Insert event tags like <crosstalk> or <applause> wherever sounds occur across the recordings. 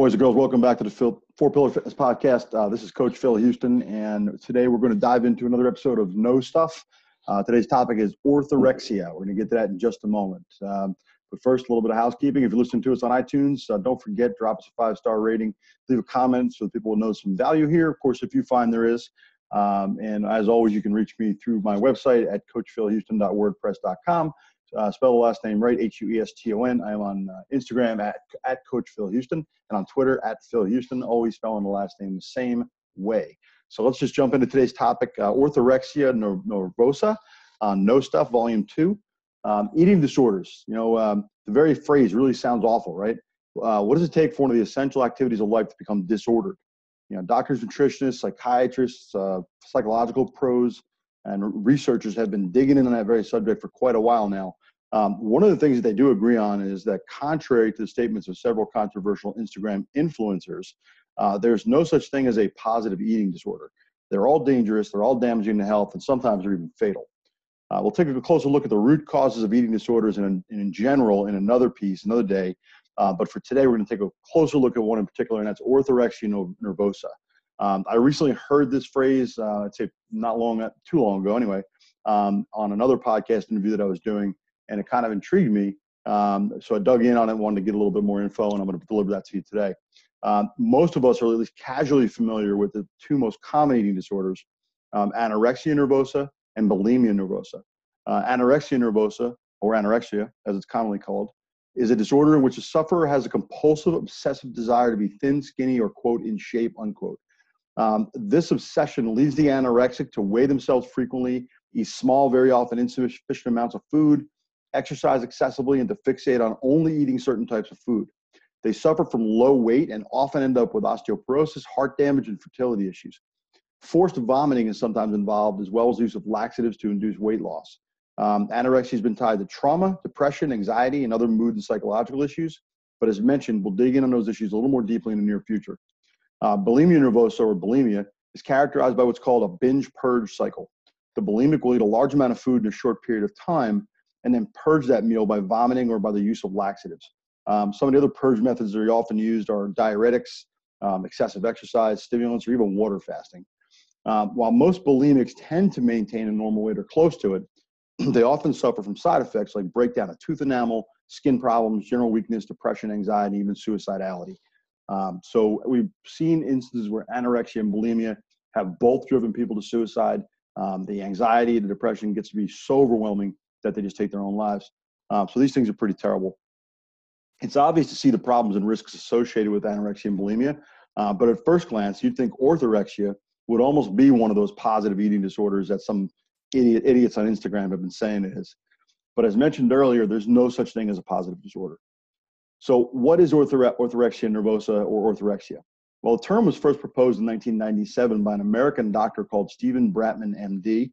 boys and girls, welcome back to the Four Pillar Fitness Podcast. Uh, this is Coach Phil Hueston, and today we're going to dive into another episode of No Stuff. Uh, today's topic is orthorexia. We're going to get to that in just a moment. Um, but first, a little bit of housekeeping. If you're listening to us on iTunes, uh, don't forget, drop us a five star rating, leave a comment so that people will know some value here. Of course, if you find there is. Um, and as always, you can reach me through my website at coachphilhueston.wordpress.com. Uh, spell the last name right, H U E S T O N. I'm on uh, Instagram at, at Coach Phil Hueston and on Twitter at Phil Hueston, always spelling the last name the same way. So let's just jump into today's topic uh, orthorexia nervosa, uh, Know Stuff, Volume 2. Um, eating disorders. You know, um, the very phrase really sounds awful, right? Uh, what does it take for one of the essential activities of life to become disordered? You know, doctors, nutritionists, psychiatrists, uh, psychological pros, and researchers have been digging into that very subject for quite a while now. Um, one of the things that they do agree on is that, contrary to the statements of several controversial Instagram influencers, uh, there's no such thing as a positive eating disorder. They're all dangerous, they're all damaging to health, and sometimes they're even fatal. Uh, we'll take a closer look at the root causes of eating disorders in, in general in another piece, another day. Uh, but for today, we're going to take a closer look at one in particular, and that's orthorexia nervosa. Um, I recently heard this phrase, uh, I'd say not long, too long ago anyway, um, on another podcast interview that I was doing and it kind of intrigued me. Um, so I dug in on it, wanted to get a little bit more info, and I'm going to deliver that to you today. Um, most of us are at least casually familiar with the two most common eating disorders, um, anorexia nervosa and bulimia nervosa. Uh, anorexia nervosa, or anorexia as it's commonly called, is a disorder in which a sufferer has a compulsive, obsessive desire to be thin, skinny, or quote, in shape, unquote. Um, this obsession leads the anorexic to weigh themselves frequently, eat small, very often insufficient amounts of food, exercise excessively, and to fixate on only eating certain types of food. They suffer from low weight and often end up with osteoporosis, heart damage, and fertility issues. Forced vomiting is sometimes involved, as well as use of laxatives to induce weight loss. Um, anorexia has been tied to trauma, depression, anxiety, and other mood and psychological issues. But as mentioned, we'll dig in on those issues a little more deeply in the near future. Uh, bulimia nervosa, or bulimia, is characterized by what's called a binge purge cycle. The bulimic will eat a large amount of food in a short period of time and then purge that meal by vomiting or by the use of laxatives. Um, some of the other purge methods that are often used are diuretics, um, excessive exercise, stimulants, or even water fasting. Um, while most bulimics tend to maintain a normal weight or close to it, <clears throat> they often suffer from side effects like breakdown of tooth enamel, skin problems, general weakness, depression, anxiety, even suicidality. Um, so we've seen instances where anorexia and bulimia have both driven people to suicide. Um, the anxiety, the depression gets to be so overwhelming that they just take their own lives. Um, so these things are pretty terrible. It's obvious to see the problems and risks associated with anorexia and bulimia, uh, but at first glance, you'd think orthorexia would almost be one of those positive eating disorders that some idiot idiots on Instagram have been saying it is. But as mentioned earlier, there's no such thing as a positive disorder. So, what is orthore- orthorexia nervosa or orthorexia? Well, the term was first proposed in 1997 by an American doctor called Steven Bratman, MD,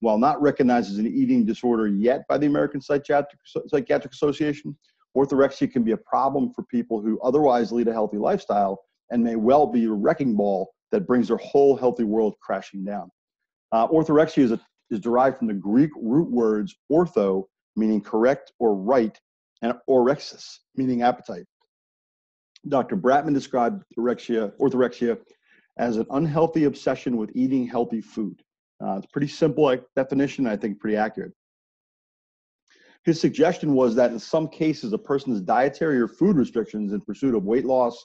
while not recognized as an eating disorder yet by the American Psychiatric, Psychiatric Association, orthorexia can be a problem for people who otherwise lead a healthy lifestyle and may well be a wrecking ball that brings their whole healthy world crashing down. Uh, orthorexia is, a, is derived from the Greek root words ortho, meaning correct or right, and orexis, meaning appetite. Dr. Bratman described orexia, orthorexia as an unhealthy obsession with eating healthy food. Uh, it's pretty simple definition, I think pretty accurate. His suggestion was that in some cases, a person's dietary or food restrictions in pursuit of weight loss,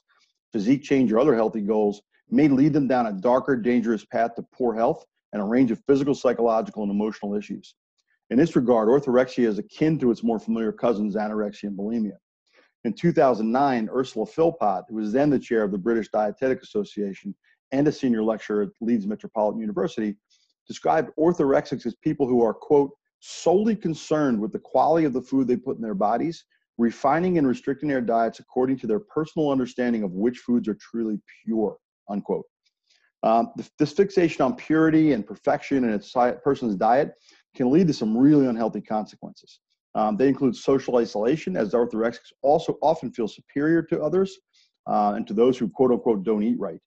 physique change, or other healthy goals may lead them down a darker, dangerous path to poor health and a range of physical, psychological, and emotional issues. In this regard, orthorexia is akin to its more familiar cousins, anorexia and bulimia. In 2009, Ursula Philpott, who was then the chair of the British Dietetic Association and a senior lecturer at Leeds Metropolitan University, described orthorexics as people who are, quote, solely concerned with the quality of the food they put in their bodies, refining and restricting their diets according to their personal understanding of which foods are truly pure, unquote. Um, this fixation on purity and perfection in a person's diet can lead to some really unhealthy consequences. Um, they include social isolation, as orthorexics also often feel superior to others uh, and to those who quote unquote don't eat right.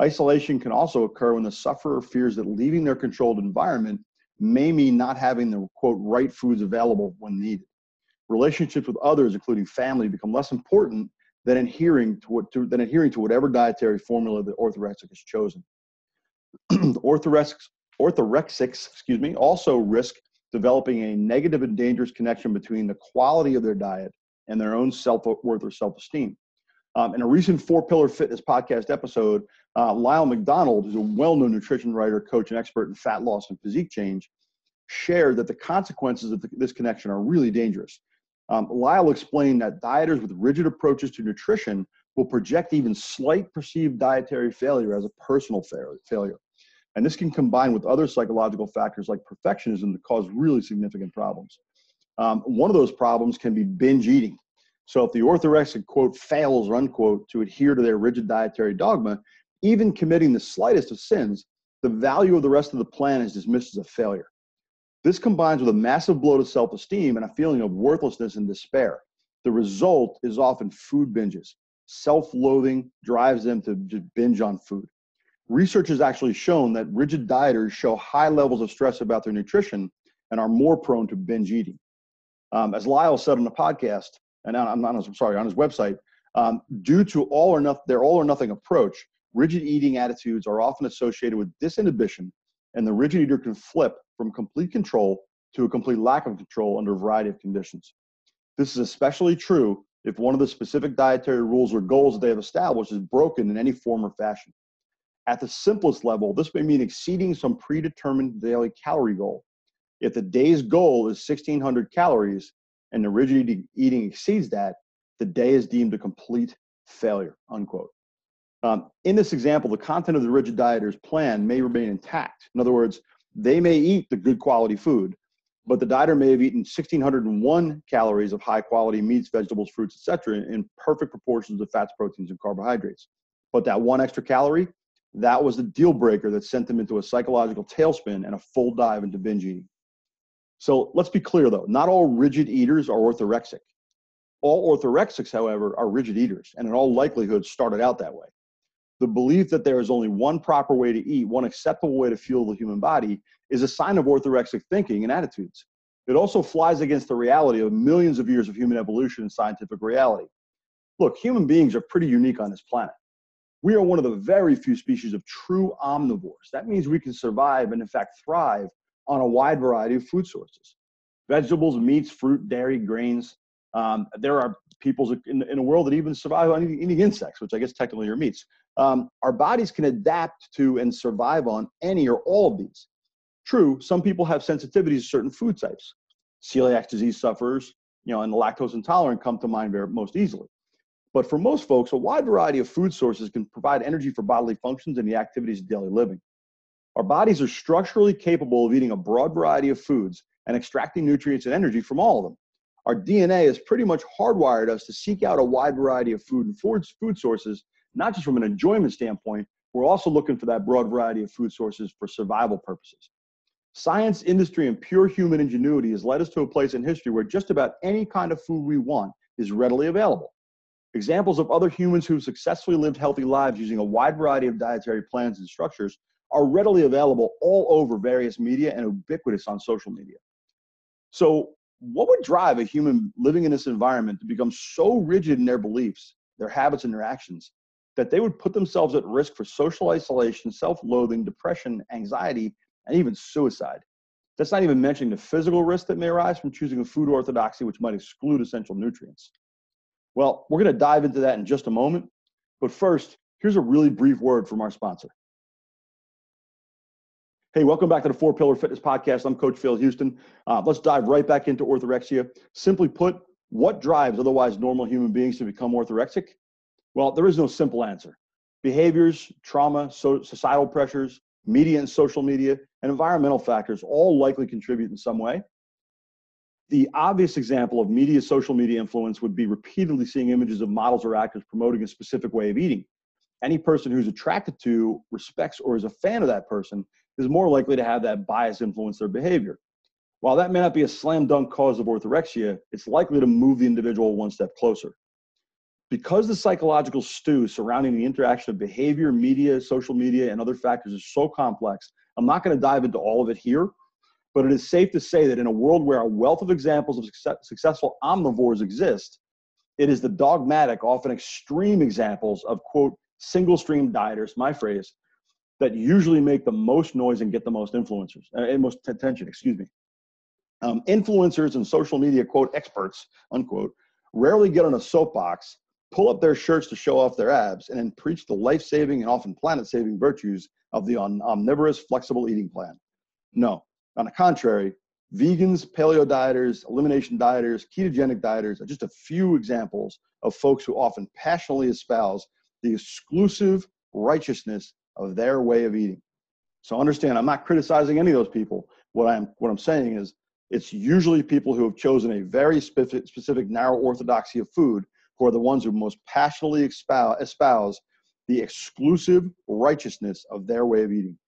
Isolation can also occur when the sufferer fears that leaving their controlled environment may mean not having the quote right foods available when needed. Relationships with others, including family, become less important than adhering to, what, to, than adhering to whatever dietary formula the orthorexic has chosen. <clears throat> orthorexics, orthorexics, excuse me, also risk developing a negative and dangerous connection between the quality of their diet and their own self-worth or self-esteem. Um, in a recent Four Pillar Fitness podcast episode, uh, Lyle McDonald, who's a well-known nutrition writer, coach, and expert in fat loss and physique change, shared that the consequences of the, this connection are really dangerous. Um, Lyle explained that dieters with rigid approaches to nutrition will project even slight perceived dietary failure as a personal failure. And this can combine with other psychological factors like perfectionism that cause really significant problems. Um, one of those problems can be binge eating. So if the orthorexic quote fails or unquote to adhere to their rigid dietary dogma, even committing the slightest of sins, the value of the rest of the plan is dismissed as a failure. This combines with a massive blow to self esteem and a feeling of worthlessness and despair. The result is often food binges. Self loathing drives them to binge on food. Research has actually shown that rigid dieters show high levels of stress about their nutrition and are more prone to binge eating. Um, as Lyle said on the podcast, and I'm, not, I'm sorry, on his website, um, due to all or nothing, their all or nothing approach, rigid eating attitudes are often associated with disinhibition, and the rigid eater can flip from complete control to a complete lack of control under a variety of conditions. This is especially true if one of the specific dietary rules or goals that they have established is broken in any form or fashion. At the simplest level, this may mean exceeding some predetermined daily calorie goal. If the day's goal is 1600 calories and the rigid eating exceeds that, the day is deemed a complete failure, unquote. Um, in this example, the content of the rigid dieter's plan may remain intact. In other words, they may eat the good quality food, but the dieter may have eaten 1601 calories of high quality meats, vegetables, fruits, etc., in perfect proportions of fats, proteins, and carbohydrates. But that one extra calorie, that was the deal breaker that sent them into a psychological tailspin and a full dive into binge eating. So let's be clear though, not all rigid eaters are orthorexic. All orthorexics, however, are rigid eaters, and in all likelihood started out that way the belief that there is only one proper way to eat, one acceptable way to fuel the human body, is a sign of orthorexic thinking and attitudes. It also flies against the reality of millions of years of human evolution and scientific reality. Look, human beings are pretty unique on this planet. We are one of the very few species of true omnivores. That means we can survive and, in fact, thrive on a wide variety of food sources vegetables, meats, fruit, dairy, grains. Um, there are peoples in, in a world that even survive on eating insects, which I guess technically are meats. Um, our bodies can adapt to and survive on any or all of these. True, some people have sensitivities to certain food types. Celiac disease sufferers, you know, and the lactose intolerant come to mind very, most easily. But for most folks, a wide variety of food sources can provide energy for bodily functions and the activities of daily living. Our bodies are structurally capable of eating a broad variety of foods and extracting nutrients and energy from all of them our DNA has pretty much hardwired us to seek out a wide variety of food and food sources, not just from an enjoyment standpoint, we're also looking for that broad variety of food sources for survival purposes. Science, industry, and pure human ingenuity has led us to a place in history where just about any kind of food we want is readily available. Examples of other humans who've successfully lived healthy lives using a wide variety of dietary plans and structures are readily available all over various media and ubiquitous on social media. So, what would drive a human living in this environment to become so rigid in their beliefs, their habits, and their actions that they would put themselves at risk for social isolation, self loathing, depression, anxiety, and even suicide? That's not even mentioning the physical risk that may arise from choosing a food orthodoxy which might exclude essential nutrients. Well, we're going to dive into that in just a moment. But first, here's a really brief word from our sponsor. Hey, welcome back to the Four Pillar Fitness Podcast. I'm Coach Phil Hueston. Uh, let's dive right back into orthorexia. Simply put, what drives otherwise normal human beings to become orthorexic? Well, there is no simple answer. Behaviors, trauma, so societal pressures, media and social media, and environmental factors all likely contribute in some way. The obvious example of media, social media influence would be repeatedly seeing images of models or actors promoting a specific way of eating. Any person who's attracted to, respects, or is a fan of that person is more likely to have that bias influence their behavior. While that may not be a slam dunk cause of orthorexia, it's likely to move the individual one step closer. Because the psychological stew surrounding the interaction of behavior, media, social media, and other factors is so complex, I'm not going to dive into all of it here, but it is safe to say that in a world where a wealth of examples of success, successful omnivores exist, It is the dogmatic, often extreme examples of, quote, single stream dieters, my phrase, that usually make the most noise and get the most influencers, uh, most attention, excuse me. Um, influencers and social media, quote, experts, unquote, rarely get on a soapbox, pull up their shirts to show off their abs, and then preach the life saving and often planet saving virtues of the omnivorous flexible eating plan. No, on the contrary, vegans, paleo dieters, elimination dieters, ketogenic dieters are just a few examples of folks who often passionately espouse the exclusive righteousness of their way of eating. So understand, I'm not criticizing any of those people. What I'm what I'm saying is it's usually people who have chosen a very specific, specific narrow orthodoxy of food who are the ones who most passionately espouse, espouse the exclusive righteousness of their way of eating.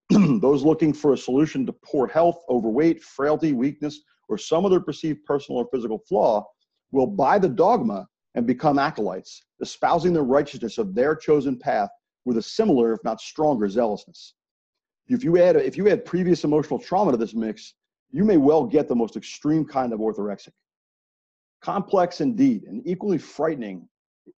<clears throat> Those looking for a solution to poor health, overweight, frailty, weakness, or some other perceived personal or physical flaw will buy the dogma and become acolytes, espousing the righteousness of their chosen path with a similar, if not stronger, zealousness. If you add, if you add previous emotional trauma to this mix, you may well get the most extreme kind of orthorexic. Complex indeed, and equally frightening,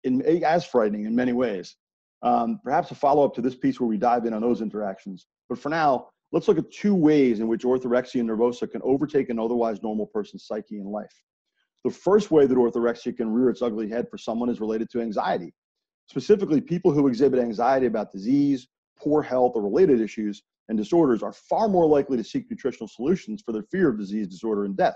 in, as frightening in many ways. Um, perhaps a follow up to this piece where we dive in on those interactions. But for now, let's look at two ways in which orthorexia nervosa can overtake an otherwise normal person's psyche and life. The first way that orthorexia can rear its ugly head for someone is related to anxiety. Specifically, people who exhibit anxiety about disease, poor health, or related issues and disorders are far more likely to seek nutritional solutions for their fear of disease, disorder, and death.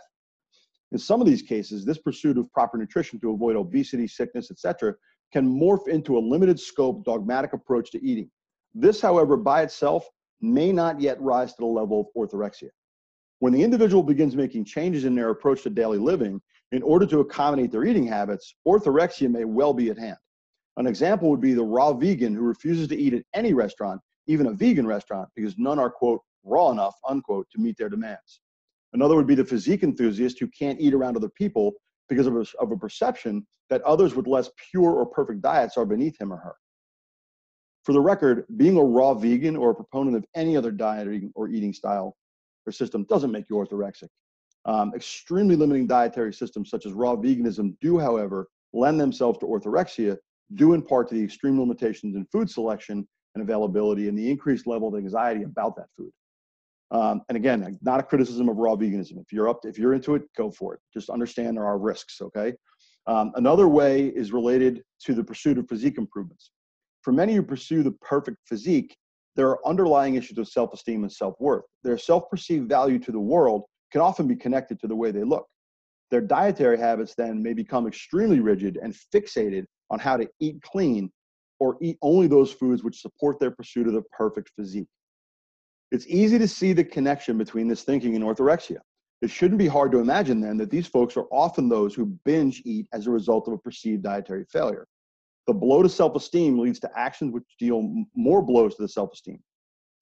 In some of these cases, this pursuit of proper nutrition to avoid obesity, sickness, etc., can morph into a limited scope, dogmatic approach to eating. This, however, by itself may not yet rise to the level of orthorexia. When the individual begins making changes in their approach to daily living in order to accommodate their eating habits, orthorexia may well be at hand. An example would be the raw vegan who refuses to eat at any restaurant even a vegan restaurant, because none are, quote, raw enough, unquote, to meet their demands. Another would be the physique enthusiast who can't eat around other people because of a, of a perception that others with less pure or perfect diets are beneath him or her. For the record, being a raw vegan or a proponent of any other dieting or eating style or system doesn't make you orthorexic. Um, extremely limiting dietary systems such as raw veganism do, however, lend themselves to orthorexia due in part to the extreme limitations in food selection and availability and the increased level of anxiety about that food. Um, and again, not a criticism of raw veganism. If you're up, if you're into it, go for it. Just understand there are risks. Okay. Um, another way is related to the pursuit of physique improvements. For many who pursue the perfect physique, there are underlying issues of self-esteem and self-worth. Their self-perceived value to the world can often be connected to the way they look. Their dietary habits then may become extremely rigid and fixated on how to eat clean or eat only those foods which support their pursuit of the perfect physique. It's easy to see the connection between this thinking and orthorexia. It shouldn't be hard to imagine then that these folks are often those who binge eat as a result of a perceived dietary failure. The blow to self-esteem leads to actions which deal more blows to the self-esteem.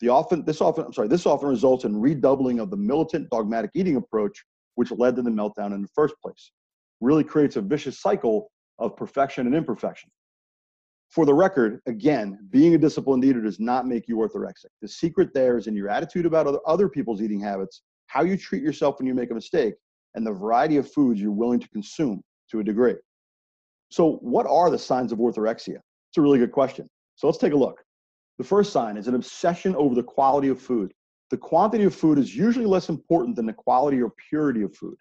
The often, this often, I'm sorry, this often results in redoubling of the militant dogmatic eating approach, which led to the meltdown in the first place. Really creates a vicious cycle of perfection and imperfection. For the record, again, being a disciplined eater does not make you orthorexic. The secret there is in your attitude about other, other people's eating habits, how you treat yourself when you make a mistake, and the variety of foods you're willing to consume to a degree. So, what are the signs of orthorexia? It's a really good question. So, let's take a look. The first sign is an obsession over the quality of food. The quantity of food is usually less important than the quality or purity of food.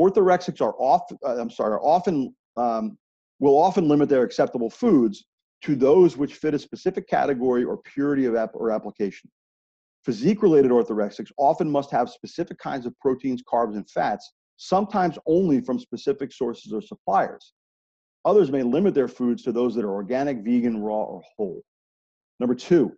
Orthorexics are often, uh, I'm sorry, are often um, will often limit their acceptable foods to those which fit a specific category or purity of or application. Physique related orthorexics often must have specific kinds of proteins, carbs, and fats, sometimes only from specific sources or suppliers. Others may limit their foods to those that are organic, vegan, raw, or whole. Number two,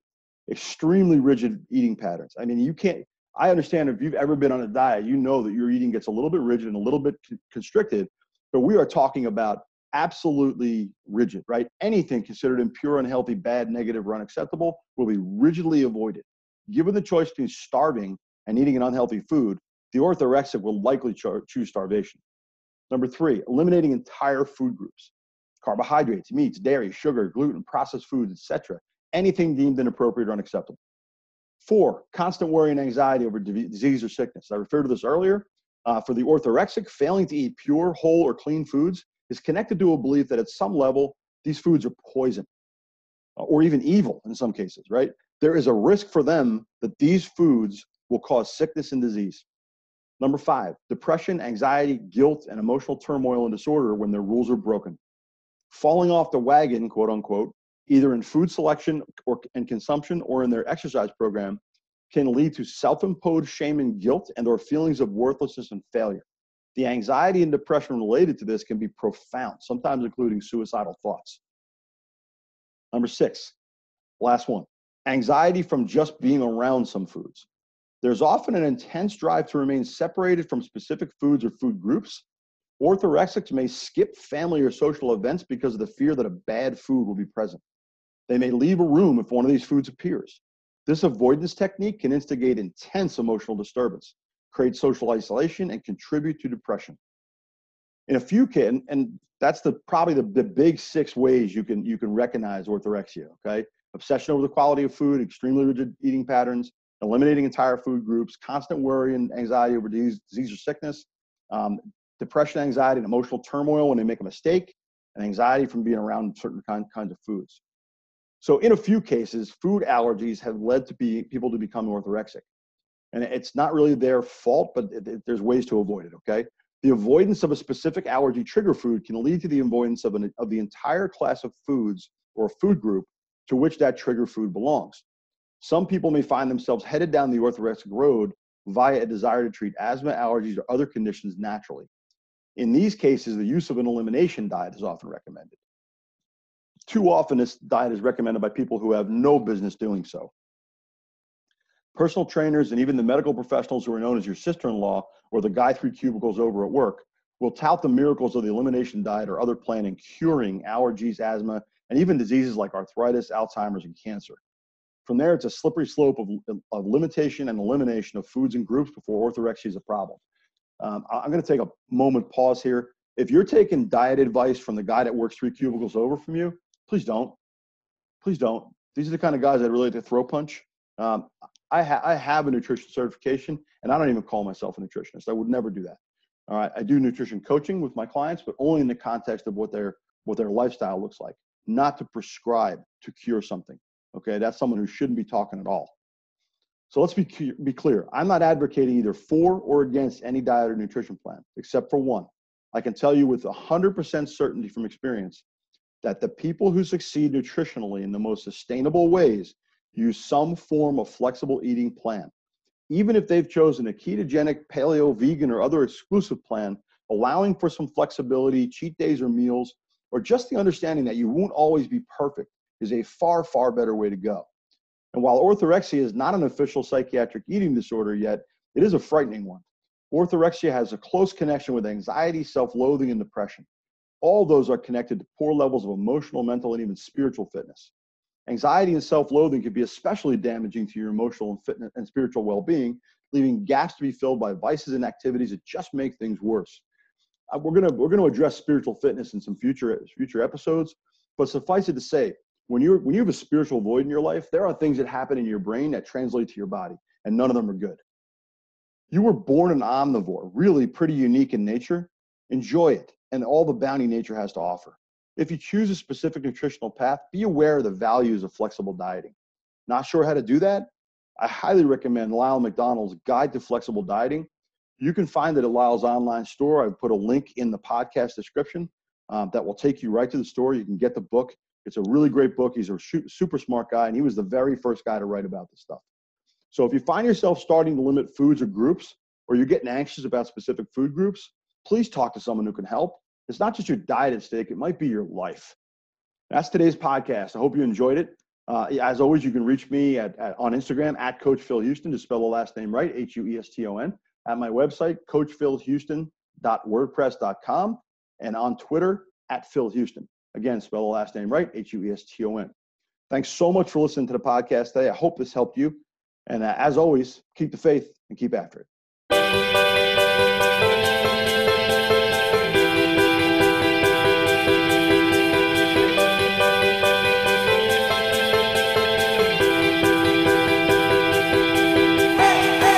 extremely rigid eating patterns. I mean, you can't, I understand if you've ever been on a diet, you know that your eating gets a little bit rigid and a little bit constricted, but we are talking about absolutely rigid, right? Anything considered impure, unhealthy, bad, negative, or unacceptable will be rigidly avoided. Given the choice between starving and eating an unhealthy food, the orthorexic will likely cho- choose starvation. Number three, eliminating entire food groups carbohydrates, meats, dairy, sugar, gluten, processed foods, etc. Anything deemed inappropriate or unacceptable. Four, constant worry and anxiety over disease or sickness. I referred to this earlier. Uh, for the orthorexic, failing to eat pure, whole, or clean foods is connected to a belief that at some level, these foods are poison uh, or even evil in some cases, right? There is a risk for them that these foods will cause sickness and disease. Number five, depression, anxiety, guilt, and emotional turmoil and disorder when their rules are broken. Falling off the wagon, quote unquote, either in food selection or and consumption or in their exercise program, can lead to self-imposed shame and guilt and or feelings of worthlessness and failure. The anxiety and depression related to this can be profound, sometimes including suicidal thoughts. Number six, last one, anxiety from just being around some foods. There's often an intense drive to remain separated from specific foods or food groups. Orthorexics may skip family or social events because of the fear that a bad food will be present. They may leave a room if one of these foods appears. This avoidance technique can instigate intense emotional disturbance, create social isolation, and contribute to depression. In a few cases, and that's the probably the, the big six ways you can you can recognize orthorexia. Okay, obsession over the quality of food, extremely rigid eating patterns, eliminating entire food groups, constant worry and anxiety over disease, disease or sickness, um, depression, anxiety, and emotional turmoil when they make a mistake, and anxiety from being around certain kind, kinds of foods. So, in a few cases, food allergies have led to be, people to become orthorexic. And it's not really their fault, but it, it, there's ways to avoid it, okay? The avoidance of a specific allergy trigger food can lead to the avoidance of, an, of the entire class of foods or food group to which that trigger food belongs. Some people may find themselves headed down the orthorexic road via a desire to treat asthma, allergies, or other conditions naturally. In these cases, the use of an elimination diet is often recommended. Too often, this diet is recommended by people who have no business doing so. Personal trainers and even the medical professionals who are known as your sister in law or the guy three cubicles over at work will tout the miracles of the elimination diet or other plan in curing allergies, asthma, and even diseases like arthritis, Alzheimer's, and cancer. From there, it's a slippery slope of, of limitation and elimination of foods and groups before orthorexia is a problem. Um, I'm going to take a moment pause here. If you're taking diet advice from the guy that works three cubicles over from you, please don't. Please don't. These are the kind of guys that really like to throw punch. Um, I, ha- I have a nutrition certification, and I don't even call myself a nutritionist. I would never do that. All right, I do nutrition coaching with my clients, but only in the context of what their what their lifestyle looks like, not to prescribe to cure something. Okay, that's someone who shouldn't be talking at all. So let's be, be clear. I'm not advocating either for or against any diet or nutrition plan, except for one. I can tell you with 100% certainty from experience that the people who succeed nutritionally in the most sustainable ways use some form of flexible eating plan. Even if they've chosen a ketogenic, paleo, vegan, or other exclusive plan, allowing for some flexibility, cheat days or meals, or just the understanding that you won't always be perfect is a far, far better way to go. And while orthorexia is not an official psychiatric eating disorder yet, it is a frightening one. Orthorexia has a close connection with anxiety, self loathing, and depression. All those are connected to poor levels of emotional, mental, and even spiritual fitness. Anxiety and self loathing can be especially damaging to your emotional and, fitness and spiritual well being, leaving gaps to be filled by vices and activities that just make things worse. Uh, we're going to we're going to address spiritual fitness in some future future episodes, but suffice it to say, when you're when you have a spiritual void in your life, there are things that happen in your brain that translate to your body, and none of them are good. You were born an omnivore, really pretty unique in nature. Enjoy it and all the bounty nature has to offer. If you choose a specific nutritional path, be aware of the values of flexible dieting. Not sure how to do that? I highly recommend Lyle McDonald's Guide to Flexible Dieting. You can find it at Lyle's online store. I've put a link in the podcast description um, that will take you right to the store. You can get the book. It's a really great book. He's a super smart guy, and he was the very first guy to write about this stuff. So if you find yourself starting to limit foods or groups, or you're getting anxious about specific food groups, please talk to someone who can help. It's not just your diet at stake, it might be your life. That's today's podcast. I hope you enjoyed it. Uh, as always, you can reach me at, at, on Instagram at Coach Phil Hueston to spell the last name right, H U E S T O N. At my website, coachphilhueston.wordpress.com, and on Twitter at Phil Hueston. Again, spell the last name right, H U E S T O N. Thanks so much for listening to the podcast today. I hope this helped you. And uh, as always, keep the faith and keep after it.